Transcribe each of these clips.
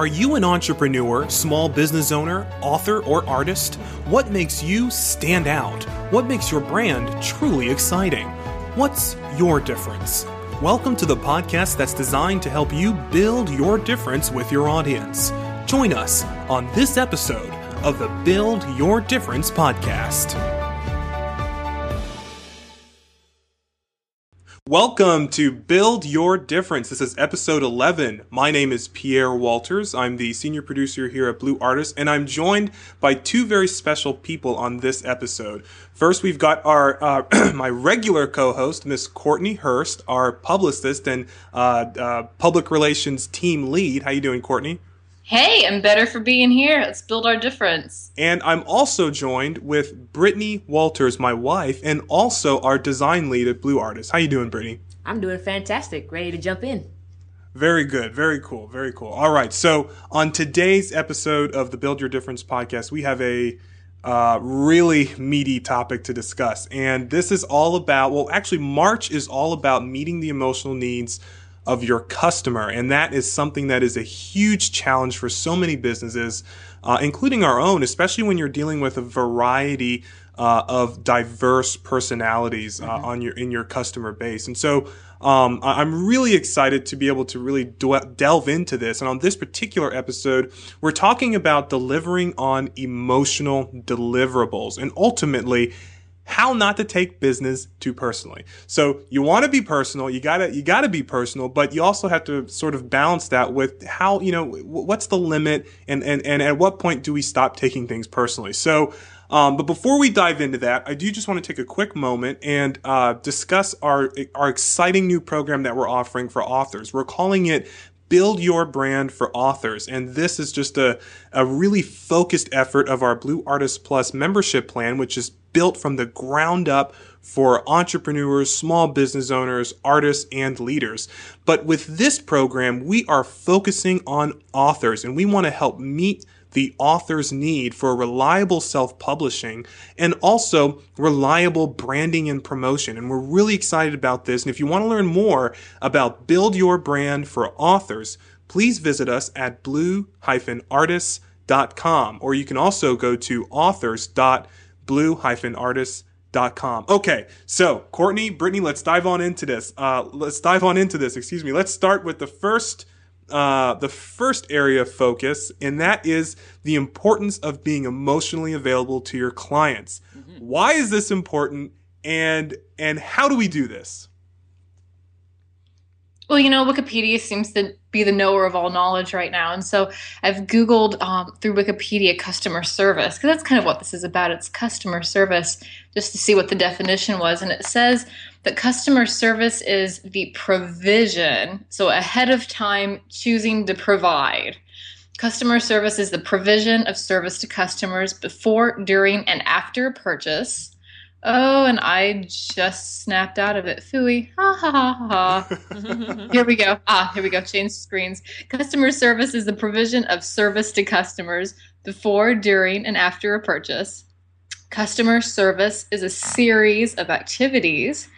Are you an entrepreneur, small business owner, author, or artist? What makes you stand out? What makes your brand truly exciting? What's your difference? Welcome to the podcast that's designed to help you build your difference with your audience. Join us on this episode of the Build Your Difference podcast. Welcome to Build Your Difference. This is episode 11. My name is Pierre Walters. I'm the senior producer here at Blue Artist, and I'm joined by two very special people on this episode. First, we've got our uh, my regular co-host, Miss Courtney Hurst, our publicist and uh, uh, public relations team lead. How you doing, Courtney? Hey, I'm better for being here. Let's build our difference. And I'm also joined with Brittany Walters, my wife, and also our design lead at Blue Artist. How you doing, Brittany? I'm doing fantastic. Ready to jump in. Very good. Very cool. Very cool. All right. So on today's episode of the Build Your Difference podcast, we have a uh, really meaty topic to discuss. And this is all about, well, actually, March is all about meeting the emotional needs of your customer. And that is something that is a huge challenge for so many businesses, uh, including our own, especially when you're dealing with a variety uh, of diverse personalities uh, mm-hmm. on your in your customer base. And so um, I'm really excited to be able to really delve into this. And on this particular episode, we're talking about delivering on emotional deliverables and ultimately how not to take business too personally. So you want to be personal, you gotta you gotta be personal, but you also have to sort of balance that with how you know what's the limit and and and at what point do we stop taking things personally. So. Um, but before we dive into that, I do just want to take a quick moment and uh, discuss our our exciting new program that we're offering for authors. We're calling it build your brand for authors. And this is just a, a really focused effort of our Blue Artist Plus membership plan, which is built from the ground up for entrepreneurs, small business owners, artists, and leaders. But with this program, we are focusing on authors and we want to help meet the author's need for reliable self-publishing and also reliable branding and promotion. And we're really excited about this. And if you want to learn more about build your brand for authors, please visit us at blue-artists.com or you can also go to authors.blue-artists.com. Okay, so Courtney, Brittany, let's dive on into this. Uh, let's dive on into this. Excuse me. Let's start with the first uh, the first area of focus, and that is the importance of being emotionally available to your clients. Mm-hmm. Why is this important, and and how do we do this? Well, you know, Wikipedia seems to be the knower of all knowledge right now. And so I've Googled um, through Wikipedia customer service, because that's kind of what this is about. It's customer service, just to see what the definition was. And it says that customer service is the provision, so ahead of time choosing to provide. Customer service is the provision of service to customers before, during, and after purchase Oh, and I just snapped out of it. Fooey. Ha ha ha ha. here we go. Ah, here we go. Change screens. Customer service is the provision of service to customers before, during, and after a purchase. Customer service is a series of activities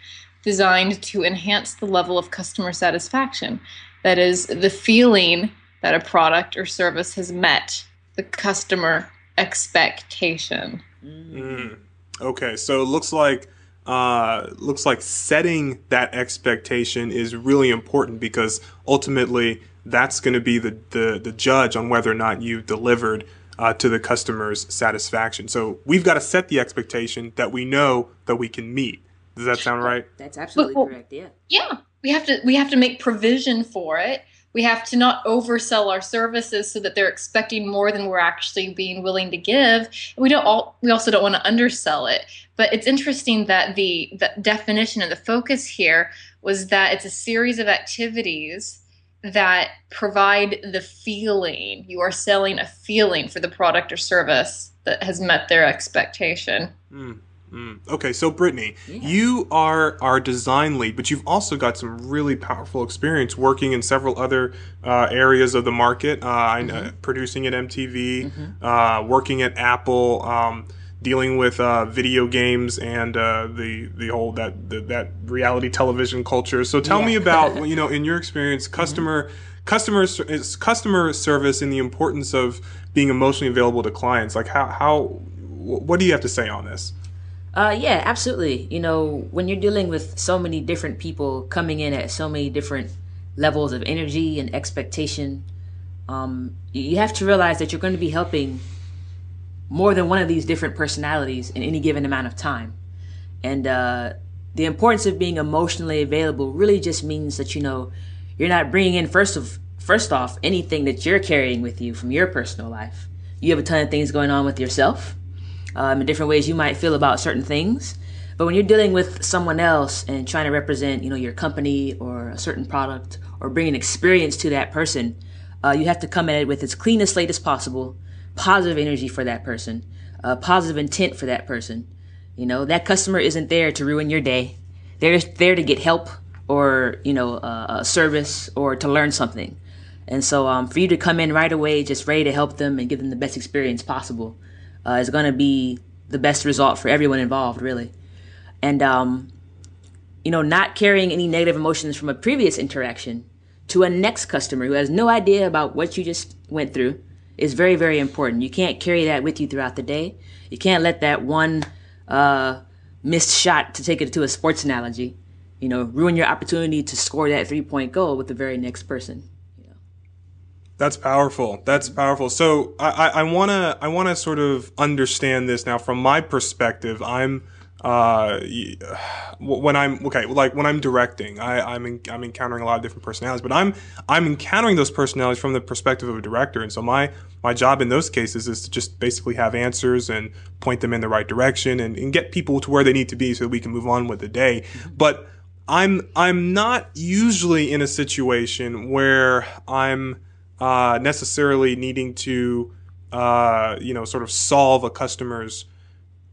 designed to enhance the level of customer satisfaction. That is, the feeling that a product or service has met the customer expectation. Mm. Okay, so it looks like uh, looks like setting that expectation is really important because ultimately that's going to be the, the the judge on whether or not you delivered uh, to the customer's satisfaction. So we've got to set the expectation that we know that we can meet. Does that sound right? That's absolutely correct. Yeah. Yeah, we have to we have to make provision for it we have to not oversell our services so that they're expecting more than we're actually being willing to give. We don't all we also don't want to undersell it. But it's interesting that the, the definition and the focus here was that it's a series of activities that provide the feeling. You are selling a feeling for the product or service that has met their expectation. Mm. Mm. Okay, so Brittany, yeah. you are our design lead, but you've also got some really powerful experience working in several other uh, areas of the market. Uh, mm-hmm. producing at MTV, mm-hmm. uh, working at Apple, um, dealing with uh, video games and uh, the the whole that the, that reality television culture. So tell yeah. me about you know in your experience, customer. Mm-hmm customer is customer service and the importance of being emotionally available to clients. Like how how what do you have to say on this? Uh, yeah, absolutely. You know, when you're dealing with so many different people coming in at so many different levels of energy and expectation, um, you have to realize that you're going to be helping more than one of these different personalities in any given amount of time. And uh, the importance of being emotionally available really just means that you know you're not bringing in first of first off anything that you're carrying with you from your personal life. You have a ton of things going on with yourself, um, in different ways you might feel about certain things. But when you're dealing with someone else and trying to represent, you know, your company or a certain product or bring an experience to that person, uh, you have to come at it with as clean a slate as possible, positive energy for that person, uh, positive intent for that person. You know, that customer isn't there to ruin your day. They're there to get help or, you know, uh, a service or to learn something. And so um, for you to come in right away, just ready to help them and give them the best experience possible, uh, is going to be the best result for everyone involved, really. And, um, you know, not carrying any negative emotions from a previous interaction to a next customer who has no idea about what you just went through is very, very important. You can't carry that with you throughout the day. You can't let that one uh, missed shot, to take it to a sports analogy, you know, ruin your opportunity to score that three point goal with the very next person. That's powerful. That's powerful. So I, want to I want to sort of understand this now from my perspective. I'm uh, when I'm okay, like when I'm directing, I, I'm in, I'm encountering a lot of different personalities, but I'm I'm encountering those personalities from the perspective of a director, and so my my job in those cases is to just basically have answers and point them in the right direction and, and get people to where they need to be so that we can move on with the day. Mm-hmm. But I'm I'm not usually in a situation where I'm uh, necessarily needing to uh, you know sort of solve a customer's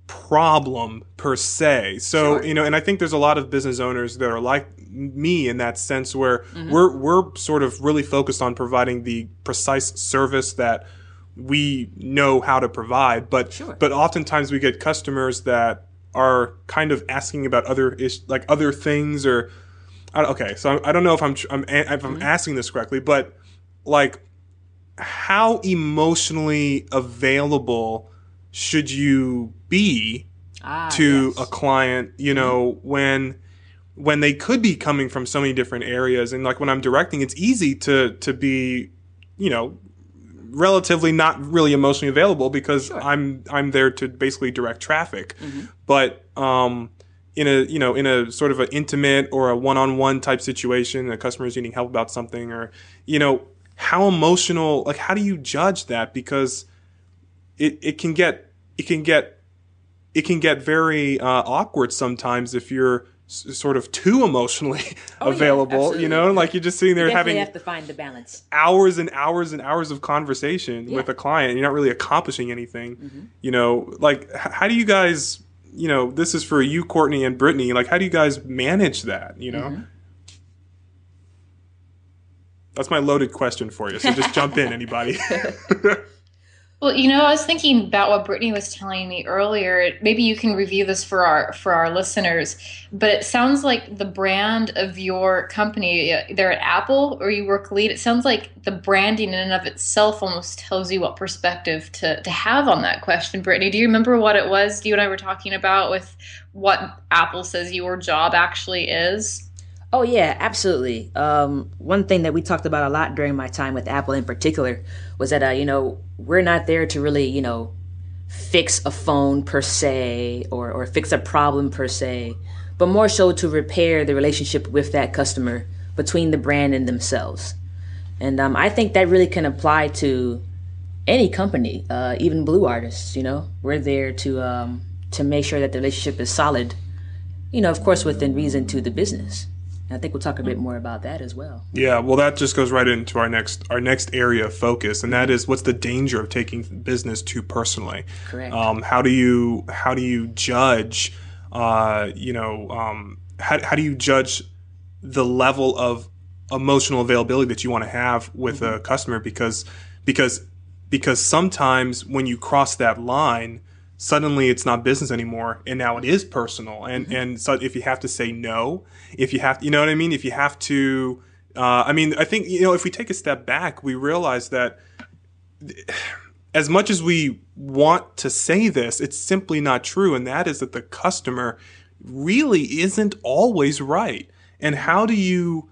problem per se. So, sure. you know, and I think there's a lot of business owners that are like me in that sense where mm-hmm. we're we're sort of really focused on providing the precise service that we know how to provide, but sure. but oftentimes we get customers that are kind of asking about other ish, like other things or okay, so I don't know if I'm I'm if I'm mm-hmm. asking this correctly, but like how emotionally available should you be ah, to yes. a client, you know, mm-hmm. when when they could be coming from so many different areas and like when I'm directing it's easy to to be, you know, relatively not really emotionally available because sure. I'm I'm there to basically direct traffic. Mm-hmm. But um in a you know in a sort of an intimate or a one-on-one type situation, a customer is needing help about something or you know how emotional like how do you judge that because it it can get it can get it can get very uh, awkward sometimes if you're s- sort of too emotionally oh, available. Yeah, you know, like you're just sitting there you having have to find the balance. Hours and hours and hours of conversation yeah. with a client. And you're not really accomplishing anything. Mm-hmm. You know, like h- how do you guys? You know, this is for you, Courtney and Brittany. Like, how do you guys manage that? You know. Mm-hmm. That's my loaded question for you. So just jump in, anybody. Well, you know, I was thinking about what Brittany was telling me earlier. Maybe you can review this for our for our listeners. But it sounds like the brand of your company, uh, they're at Apple or you work lead. It sounds like the branding in and of itself almost tells you what perspective to to have on that question. Brittany, do you remember what it was you and I were talking about with what Apple says your job actually is? Oh yeah, absolutely. Um, one thing that we talked about a lot during my time with Apple, in particular, was that uh, you know we're not there to really you know fix a phone per se or or fix a problem per se, but more so to repair the relationship with that customer between the brand and themselves. And um, I think that really can apply to any company, uh, even blue artists. You know, we're there to um, to make sure that the relationship is solid. You know, of course, within reason to the business. And I think we'll talk a bit more about that as well. Yeah, well, that just goes right into our next our next area of focus, and that is what's the danger of taking business too personally. Correct. Um, how do you how do you judge? Uh, you know, um, how how do you judge the level of emotional availability that you want to have with mm-hmm. a customer? Because because because sometimes when you cross that line suddenly it's not business anymore and now it is personal and mm-hmm. and so if you have to say no if you have to you know what i mean if you have to Uh, I mean, I think you know if we take a step back, we realize that as much as we want to say this, it's simply not true, and that is that the customer really isn't always right. And how do you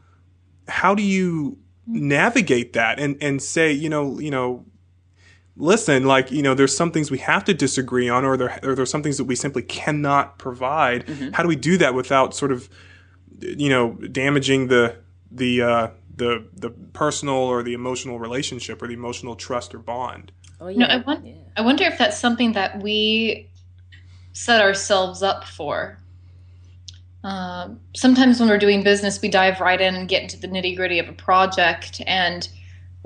how do you navigate that and and say you know you know listen like you know there's some things we have to disagree on or there or there's some things that we simply cannot provide mm-hmm. how do we do that without sort of you know damaging the the uh the the personal or the emotional relationship or the emotional trust or bond oh yeah, no, I, want, yeah. I wonder if that's something that we set ourselves up for um, sometimes when we're doing business, we dive right in and get into the nitty gritty of a project, and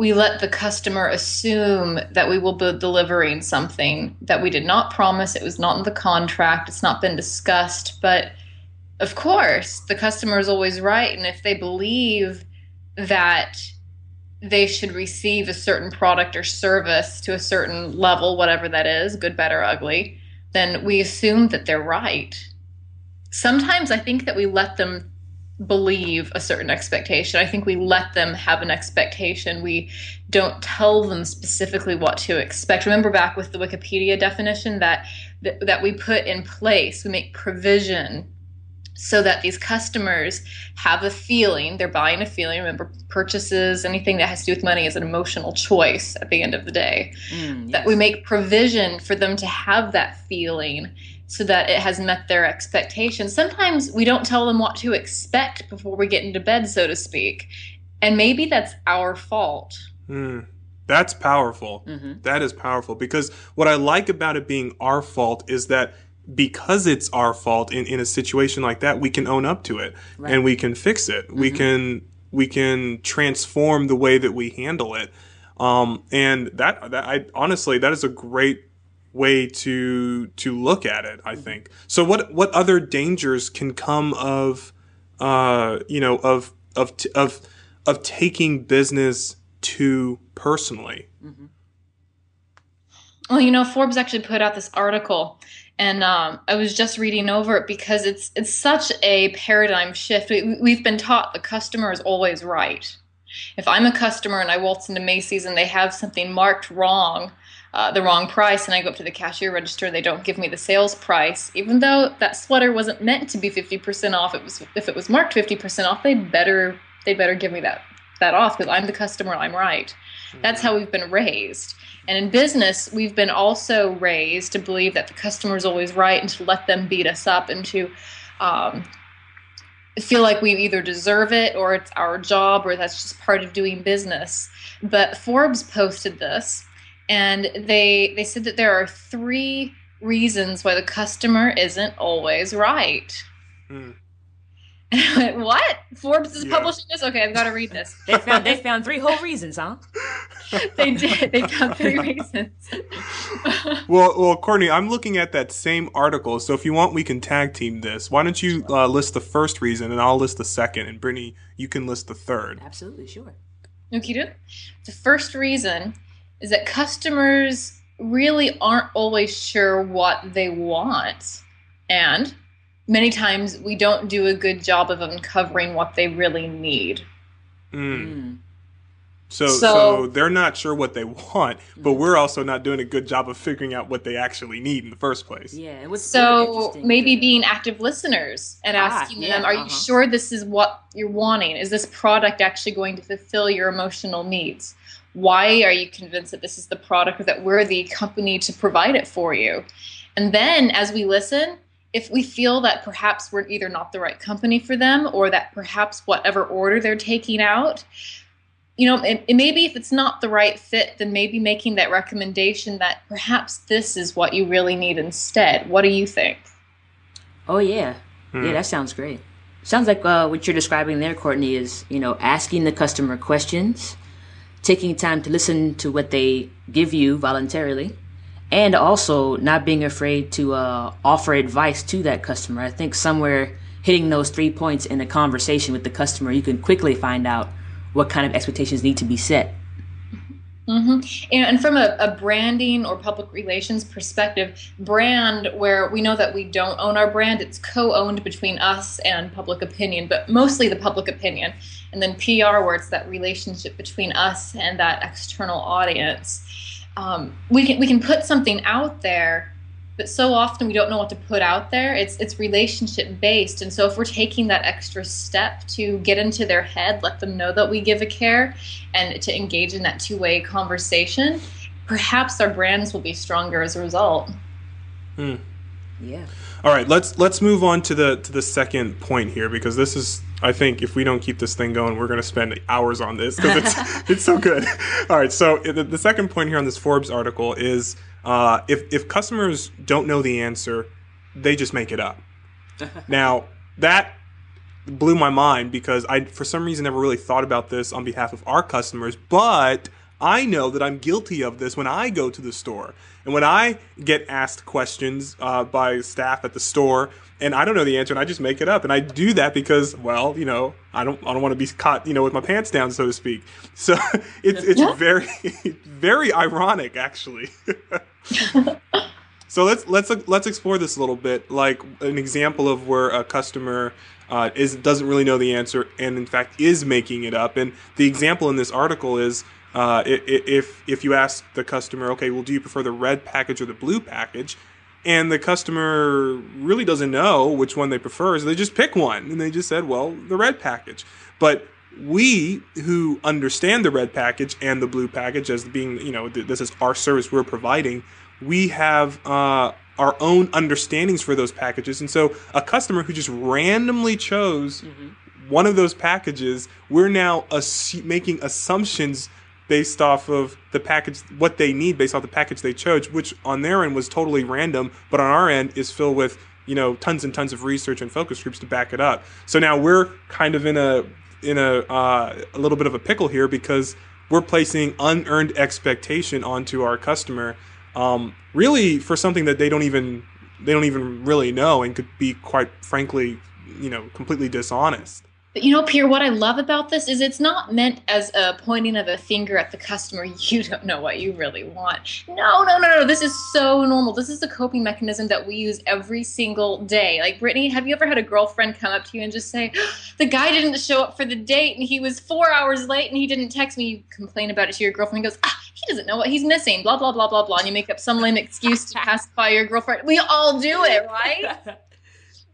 we let the customer assume that we will be delivering something that we did not promise. It was not in the contract. It's not been discussed. But of course, the customer is always right, and if they believe that they should receive a certain product or service to a certain level, whatever that is, good, better, ugly, then we assume that they're right sometimes I think that we let them believe a certain expectation. I think we let them have an expectation. We don't tell them specifically what to expect. Remember back with the Wikipedia definition that that, that we put in place, we make provision so that these customers have a feeling, they're buying a feeling. Remember, purchases, anything that has to do with money is an emotional choice at the end of the day. Mm, yes. That we make provision for them to have that feeling so that it has met their expectations. Sometimes we don't tell them what to expect before we get into bed, so to speak. And maybe that's our fault. Mm, that's powerful. Mm-hmm. That is powerful because what I like about it being our fault is that because it's our fault in, in a situation like that, we can own up to it right. and we can fix it. Mm-hmm. We can we can transform the way that we handle it. Um, and that, that I honestly that is a great way to to look at it. I think. So what what other dangers can come of uh, you know of of of of taking business too personally? Mm-hmm. Well, you know, Forbes actually put out this article, and um, I was just reading over it because it's it's such a paradigm shift. We, we've been taught the customer is always right. If I'm a customer and I waltz into Macy's and they have something marked wrong, uh, the wrong price and I go up to the cashier register and they don't give me the sales price, even though that sweater wasn't meant to be 50% off, it was if it was marked 50% off, they better they better give me that that off because I'm the customer, I'm right. That's how we've been raised. And in business, we've been also raised to believe that the customer is always right and to let them beat us up and to um, feel like we either deserve it or it's our job or that's just part of doing business. But Forbes posted this and they they said that there are three reasons why the customer isn't always right. Mm. what? Forbes is yeah. publishing this? Okay, I've got to read this. they found they found three whole reasons, huh? they did. They found three reasons. well, well, Courtney, I'm looking at that same article. So if you want, we can tag team this. Why don't you uh, list the first reason, and I'll list the second, and Brittany, you can list the third. Absolutely, sure. Okay, the first reason is that customers really aren't always sure what they want. And many times we don't do a good job of uncovering what they really need. Mm. So, so, so, they're not sure what they want, but we're also not doing a good job of figuring out what they actually need in the first place. Yeah. so maybe being active listeners and ah, asking yeah, them, "Are uh-huh. you sure this is what you're wanting? Is this product actually going to fulfill your emotional needs?" Why are you convinced that this is the product or that we're the company to provide it for you? And then as we listen, if we feel that perhaps we're either not the right company for them or that perhaps whatever order they're taking out, you know, it, it maybe if it's not the right fit, then maybe making that recommendation that perhaps this is what you really need instead. What do you think? Oh, yeah. Hmm. Yeah, that sounds great. Sounds like uh, what you're describing there, Courtney, is, you know, asking the customer questions taking time to listen to what they give you voluntarily, and also not being afraid to uh, offer advice to that customer. I think somewhere hitting those three points in a conversation with the customer, you can quickly find out what kind of expectations need to be set. Mm-hmm. And, from a, a, branding or public relations perspective, brand, where we know that we don't own our brand, it's co owned between us and public opinion, but mostly the public opinion. And then PR, where it's that relationship between us and that external audience. Um, we, can, we can put something out there but so often we don't know what to put out there it's it's relationship based and so if we're taking that extra step to get into their head let them know that we give a care and to engage in that two-way conversation perhaps our brands will be stronger as a result hmm. Yeah all right let's let's move on to the to the second point here because this is I think if we don't keep this thing going, we're going to spend hours on this because it's it's so good. All right, so the, the second point here on this Forbes article is uh, if if customers don't know the answer, they just make it up. now that blew my mind because I, for some reason, never really thought about this on behalf of our customers, but I know that I'm guilty of this when I go to the store. And when I get asked questions uh, by staff at the store and I don't know the answer and I just make it up. And I do that because, well, you know, I don't, I don't want to be caught, you know, with my pants down, so to speak. So it's, it's yeah. very, very ironic actually. so let's, let's, let's explore this a little bit. Like an example of where a customer uh, is, doesn't really know the answer and in fact is making it up. And the example in this article is, uh, if if you ask the customer, okay, well, do you prefer the red package or the blue package? And the customer really doesn't know which one they prefer, so they just pick one, and they just said, well, the red package. But we who understand the red package and the blue package as being, you know, this is our service we're providing, we have uh, our own understandings for those packages. And so a customer who just randomly chose mm-hmm. one of those packages, we're now assu- making assumptions based off of the package, what they need based off the package they chose, which on their end was totally random, but on our end is filled with you know tons and tons of research and focus groups to back it up. So now we're kind of in a in a uh, a little bit of a pickle here because we're placing unearned expectation onto our customer, um, really for something that they don't even they don't even really know and could be quite frankly, you know, completely dishonest. But you know, Pierre, what I love about this is it's not meant as a pointing of a finger at the customer. You don't know what you really want. No, no, no, no. This is so normal. This is the coping mechanism that we use every single day. Like, Brittany, have you ever had a girlfriend come up to you and just say, the guy didn't show up for the date and he was four hours late and he didn't text me? You complain about it to your girlfriend and goes, ah, he doesn't know what he's missing, blah, blah, blah, blah, blah. And you make up some lame excuse to pacify your girlfriend. We all do it, right?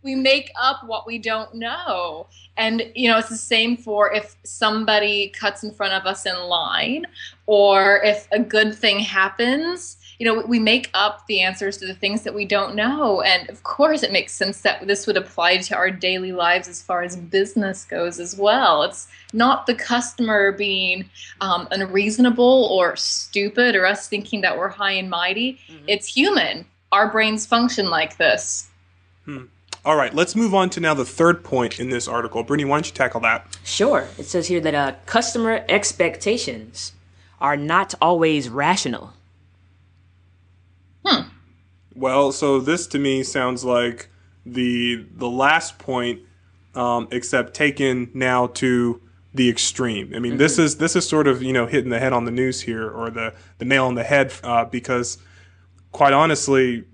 we make up what we don't know. And you know, it's the same for if somebody cuts in front of us in line or if a good thing happens, you know, we make up the answers to the things that we don't know. And of course, it makes sense that this would apply to our daily lives as far as business goes as well. It's not the customer being um, unreasonable or stupid or us thinking that we're high and mighty. Mm-hmm. It's human. Our brains function like this. Hmm. All right, let's move on to now the third point in this article. Brittany, why don't you tackle that? Sure. It says here that uh, customer expectations are not always rational. Hmm. Well, so this to me sounds like the the last point, um, except taken now to the extreme. I mean, mm-hmm. this is this is sort of you know hitting the head on the news here, or the the nail on the head, uh, because quite honestly,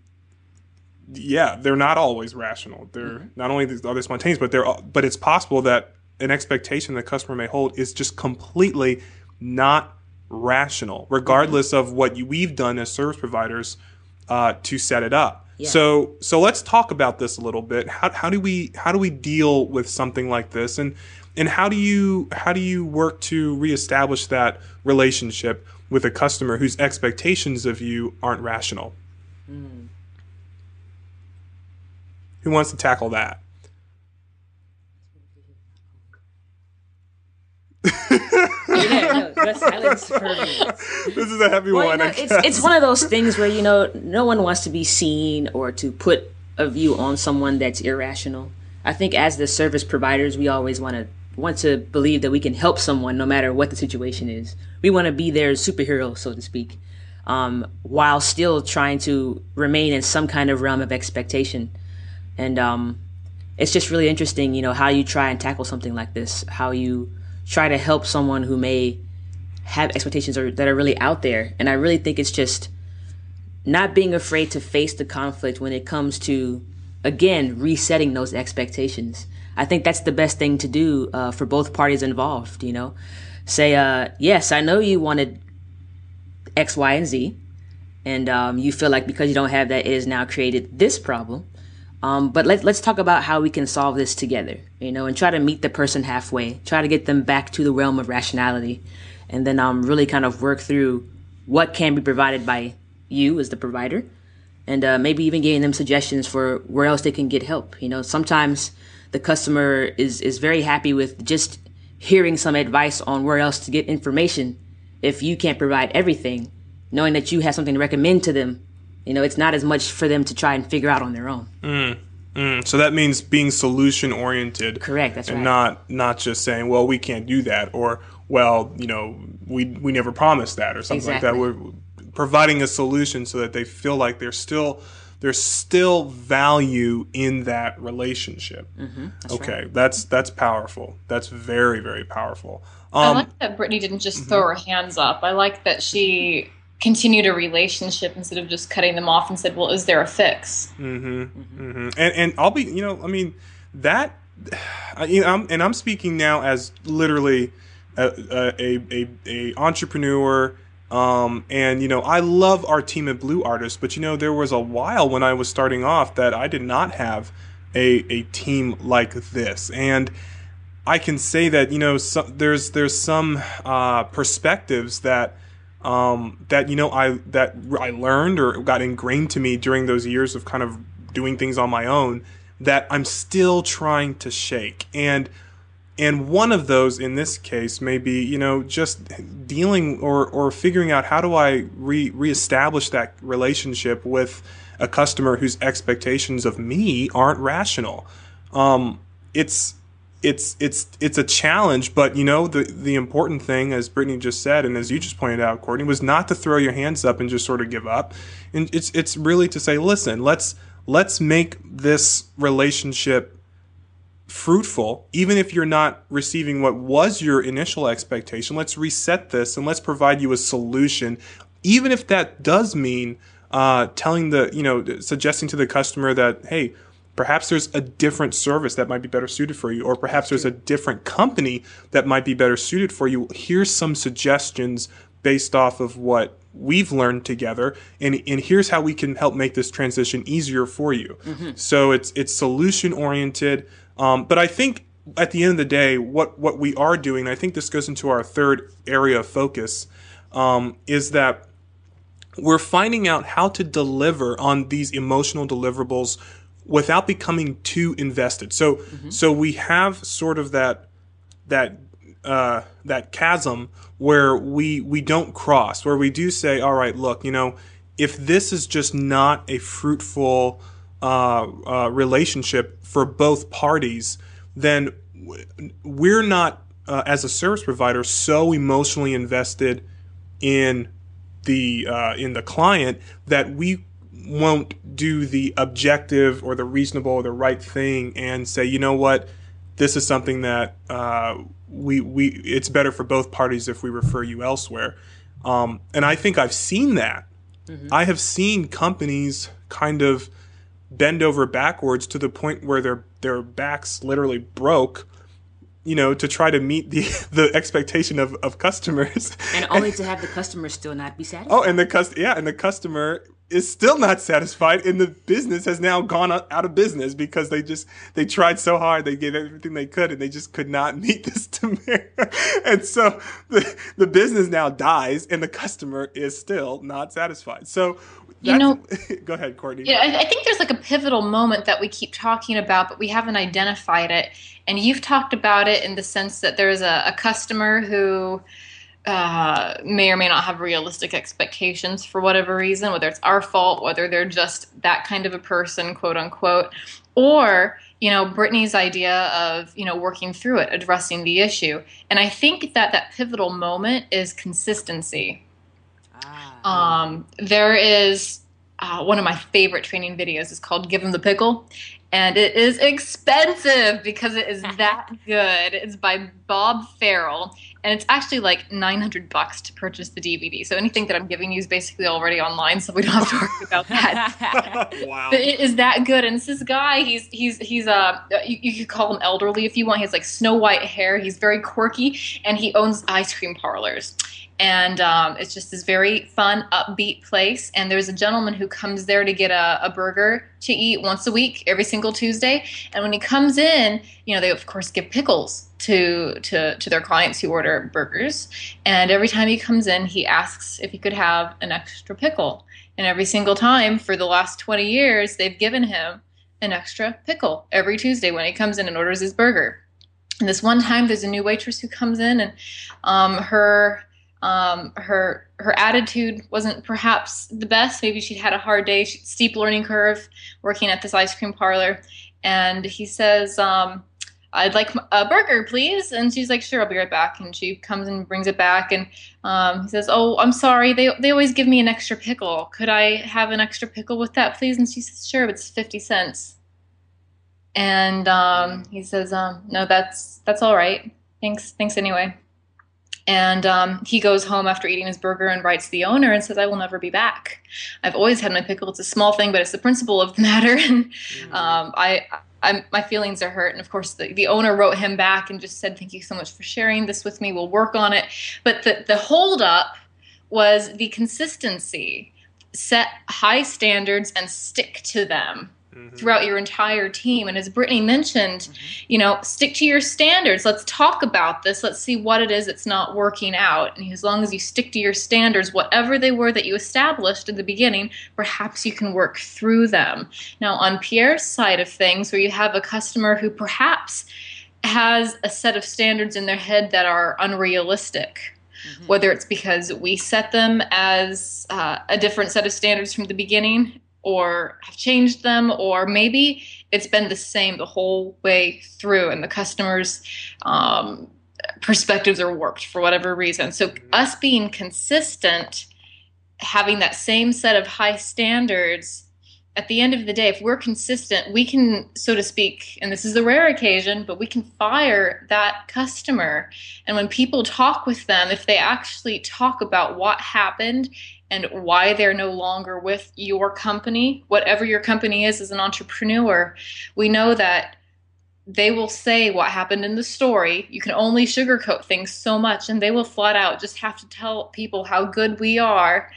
yeah, they're not always rational. They're mm-hmm. not only are they spontaneous, but they're but it's possible that an expectation the customer may hold is just completely not rational, regardless mm-hmm. of what you, we've done as service providers uh, to set it up. Yeah. So so let's talk about this a little bit. How, how do we how do we deal with something like this, and and how do you how do you work to reestablish that relationship with a customer whose expectations of you aren't rational? Mm. Who wants to tackle that? yeah, no, silence for me. This is a heavy well, one. You know, it's, it's one of those things where you know no one wants to be seen or to put a view on someone that's irrational. I think as the service providers, we always want to want to believe that we can help someone no matter what the situation is. We want to be their superhero, so to speak, um, while still trying to remain in some kind of realm of expectation. And um, it's just really interesting, you know, how you try and tackle something like this, how you try to help someone who may have expectations are, that are really out there. And I really think it's just not being afraid to face the conflict when it comes to, again, resetting those expectations. I think that's the best thing to do uh, for both parties involved. You know, say, uh, yes, I know you wanted X, Y, and Z, and um, you feel like because you don't have that, it has now created this problem. Um, but let's let's talk about how we can solve this together, you know, and try to meet the person halfway. Try to get them back to the realm of rationality, and then um, really kind of work through what can be provided by you as the provider, and uh, maybe even giving them suggestions for where else they can get help. You know, sometimes the customer is is very happy with just hearing some advice on where else to get information if you can't provide everything, knowing that you have something to recommend to them you know, it's not as much for them to try and figure out on their own. Mm, mm. So that means being solution oriented. Correct. That's and right. not not just saying, well, we can't do that, or well, you know, we we never promised that, or something exactly. like that. We're providing a solution so that they feel like there's still there's still value in that relationship. Mm-hmm, that's okay, right. that's that's powerful. That's very very powerful. Um, I like that Brittany didn't just throw her hands up. I like that she continued a relationship instead of just cutting them off and said, "Well, is there a fix?" Mm-hmm. Mm-hmm. And and I'll be, you know, I mean, that, I- you know, I'm, and I'm speaking now as literally a a, a, a entrepreneur. Um, and you know, I love our team at Blue Artists, but you know, there was a while when I was starting off that I did not have a a team like this, and I can say that you know, so, there's there's some uh, perspectives that um, that you know I that I learned or got ingrained to me during those years of kind of doing things on my own that I'm still trying to shake. And and one of those in this case may be you know just dealing or or figuring out how do I re reestablish that relationship with a customer whose expectations of me aren't rational. Um, it's it's it's it's a challenge, but you know the the important thing, as Brittany just said, and as you just pointed out, Courtney, was not to throw your hands up and just sort of give up. And it's it's really to say, listen, let's let's make this relationship fruitful, even if you're not receiving what was your initial expectation. Let's reset this and let's provide you a solution, even if that does mean uh, telling the you know suggesting to the customer that hey Perhaps there's a different service that might be better suited for you, or perhaps there's a different company that might be better suited for you. Here's some suggestions based off of what we've learned together, and, and here's how we can help make this transition easier for you. So it's it's solution oriented, um, but I think at the end of the day, what what we are doing, I think this goes into our third area of focus, um, is that we're finding out how to deliver on these emotional deliverables without becoming too invested. So so we have sort of that that uh, that chasm where we we don't cross, where we do say, all right, look, you know, if this is just not a fruitful uh, uh, relationship for both parties, then we're not uh, as a service provider so emotionally invested in the uh, in the client that we won't do the objective or the reasonable or the right thing and say, you know what, this is something that uh, we we it's better for both parties if we refer you elsewhere. Um, and I think I've seen that. I have seen companies kind of bend over backwards to the point where their their backs literally broke you know to try to meet the the expectation of, of customers and only to have the customer still not be satisfied. Oh, and the cust yeah, and the customer is still not satisfied, and the business has now gone out of business because they just they tried so hard, they gave everything they could, and they just could not meet this demand, and so the the business now dies, and the customer is still not satisfied. So, You that's- go ahead, Courtney. Yeah, I, I think there's like a pivotal moment that we keep talking about, but we haven't identified it. And you've talked about it in the sense that there's a, a customer who uh, may or may not have realistic expectations for whatever reason, whether it's our fault, whether they're just that kind of a person, quote unquote, or you know Brittany's idea of you know working through it, addressing the issue. And I think that that pivotal moment is consistency. Ah. Um, there is uh, one of my favorite training videos is called "Give Them the Pickle," and it is expensive because it is that good. It's by Bob Farrell, and it's actually like 900 bucks to purchase the DVD. So anything that I'm giving you is basically already online, so we don't have to worry about that. wow. But it is that good, and it's this guy. He's he's he's uh you, you could call him elderly if you want. He has like snow white hair. He's very quirky, and he owns ice cream parlors and um, it's just this very fun, upbeat place. And there's a gentleman who comes there to get a, a, burger to eat once a week, every single Tuesday. And when he comes in, you know, they of course give pickles to to to their clients who order burgers. And every time he comes in, he asks if he could have an extra pickle. And every single time for the last 20 years, they've given him an extra pickle every Tuesday when he comes in and orders his burger. And this one time, there's a new waitress who comes in, and um, her um, her her attitude wasn't perhaps the best. Maybe she'd had a hard day, steep learning curve, working at this ice cream parlor. And he says, um, "I'd like a burger, please." And she's like, "Sure, I'll be right back." And she comes and brings it back. And um, he says, "Oh, I'm sorry. They they always give me an extra pickle. Could I have an extra pickle with that, please?" And she says, "Sure, but it's fifty cents." And um, he says, um, "No, that's that's all right. Thanks, thanks anyway." And um, he goes home after eating his burger and writes the owner and says, I will never be back. I've always had my pickle. It's a small thing, but it's the principle of the matter. and mm-hmm. um, I, I, my feelings are hurt. And of course, the, the owner wrote him back and just said, Thank you so much for sharing this with me. We'll work on it. But the, the holdup was the consistency set high standards and stick to them mm-hmm. throughout your entire team. And as Brittany mentioned, mm-hmm. you know, stick to your standards. Let's talk about this. Let's see what it is that's not working out. And as long as you stick to your standards, whatever they were that you established in the beginning, perhaps you can work through them. Now, on Pierre's side of things, where you have a customer who perhaps has a set of standards in their head that are unrealistic. Mm-hmm. Whether it's because we set them as uh, a different set of standards from the beginning or have changed them, or maybe it's been the same the whole way through, and the customers' um, perspectives are warped for whatever reason. So, mm-hmm. us being consistent, having that same set of high standards, at the end of the day, if we're consistent, we can, so to speak, and this is a rare occasion, but we can fire that customer. And when people talk with them, if they actually talk about what happened and why they're no longer with your company, whatever your company is as an entrepreneur, we know that they will say what happened in the story. You can only sugarcoat things so much, and they will flat out just have to tell people how good we are,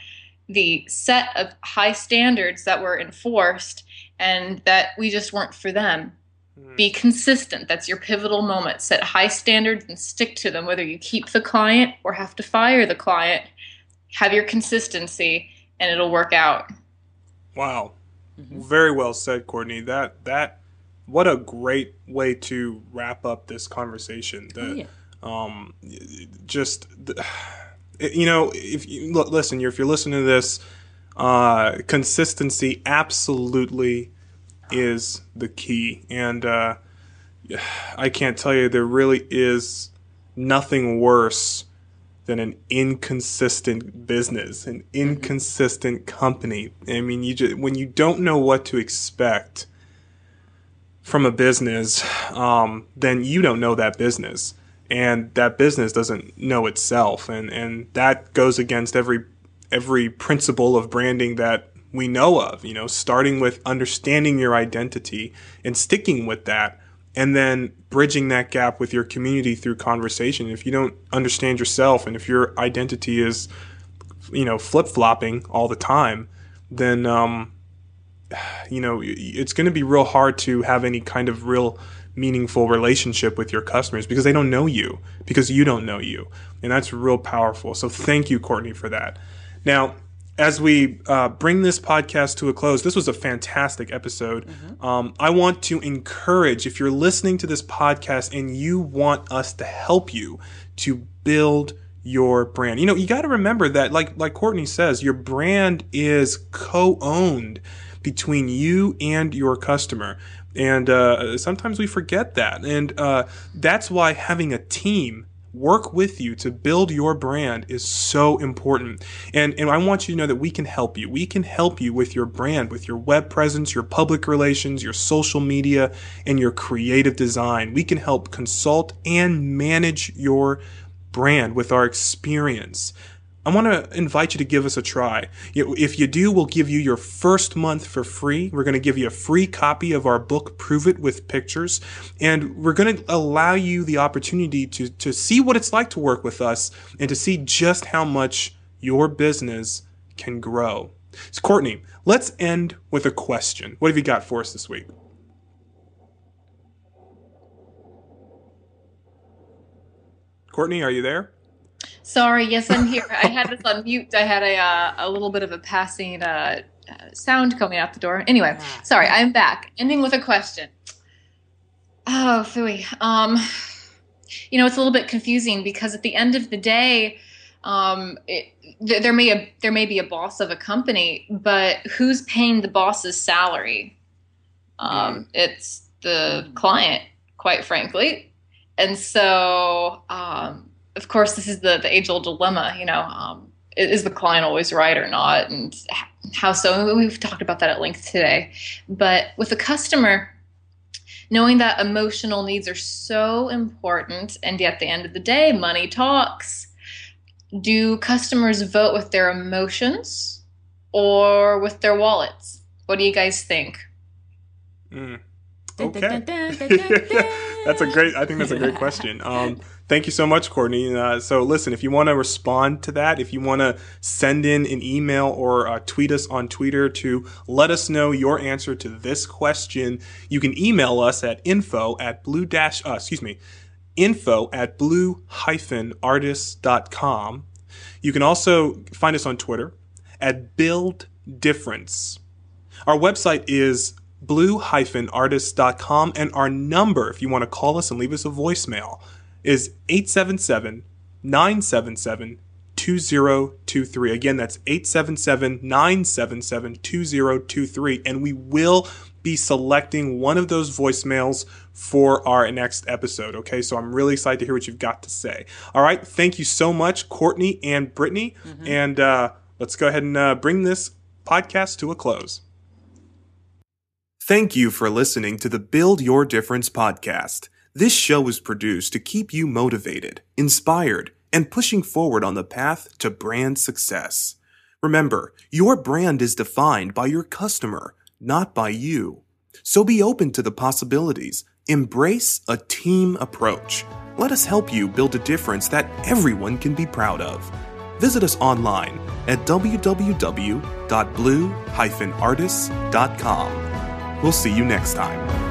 the set of high standards that were enforced, and that we just weren't for them. Mm. Be consistent. That's your pivotal moment. Set high standards and stick to them, whether you keep the client or have to fire the client have your consistency and it'll work out. Wow. Mm-hmm. Very well said, Courtney. That that what a great way to wrap up this conversation. The, oh, yeah. um just the, you know, if you look, listen, if you're listening to this, uh, consistency absolutely is the key, and uh, I can't tell you there really is nothing worse than an inconsistent business, an inconsistent company. I mean, you just when you don't know what to expect from a business, um, then you don't know that business, and that business doesn't know itself, and and that goes against every every principle of branding that we know of. You know, starting with understanding your identity and sticking with that and then bridging that gap with your community through conversation. If you don't understand yourself and if your identity is, you know, flip flopping all the time, then, um, you know, it's going to be real hard to have any kind of real meaningful relationship with your customers because they don't know you, because you don't know you. And that's real powerful. So thank you, Courtney, for that. Now, as we uh, bring this podcast to a close, this was a fantastic episode. Mm-hmm. Um, I want to encourage if you're listening to this podcast and you want us to help you to build your brand. You know, you got to remember that, like like Courtney says, your brand is co-owned between you and your customer. And uh, sometimes we forget that. And uh, that's why having a team work with you to build your brand is so important. And, and I want you to know that we can help you. We can help you with your brand, with your web presence, your public relations, your social media, and your creative design. We can help consult and manage your brand, with our experience. I want to invite you to give us a try. If you do, we'll give you your first month for free. We're going to give you a free copy of our book, Prove It with Pictures. And we're going to allow you the opportunity to, to see what it's like to work with us and to see just how much your business can grow. So, Courtney, let's end with a question. What have you got for us this week? Courtney, are you there? Sorry, yes, I'm here. I had this on mute. I had a uh, a little bit of a passing uh, sound coming out the door. Anyway, ah. sorry, I'm back. Ending with a question. Oh, phooey. Um, you know, it's a little bit confusing because at the end of the day, um, it, there may a, there may be a boss of a company, but who's paying the boss's salary? Um, mm. It's the client, quite frankly. And so, um, of course, this is the the age old dilemma. You know, um, is the client always right or not, and how so? We've talked about that at length today. But with the customer, knowing that emotional needs are so important, and yet at the end of the day, money talks. Do customers vote with their emotions or with their wallets? What do you guys think? Mm. Okay. that's a great. I think that's a great question. Um, thank you so much, Courtney. Uh, so listen, if you want to respond to that, if you want to send in an email or uh, tweet us on Twitter to let us know your answer to this question, you can email us at info at blue dash. Uh, excuse me, info at blue hyphen artists.com. You can also find us on Twitter at build difference. Our website is blue-artist.com and our number if you want to call us and leave us a voicemail is 877 977 2023. Again, that's 877 977 2023. And we will be selecting one of those voicemails for our next episode. Okay, so I'm really excited to hear what you've got to say. All right, thank you so much, Courtney and Brittany. Mm-hmm. And uh, let's go ahead and uh, bring this podcast to a close. Thank you for listening to the Build Your Difference podcast. This show is produced to keep you motivated, inspired, and pushing forward on the path to brand success. Remember, your brand is defined by your customer, not by you. So be open to the possibilities. Embrace a team approach. Let us help you build a difference that everyone can be proud of. Visit us online at www.blue-artists.com. We'll see you next time.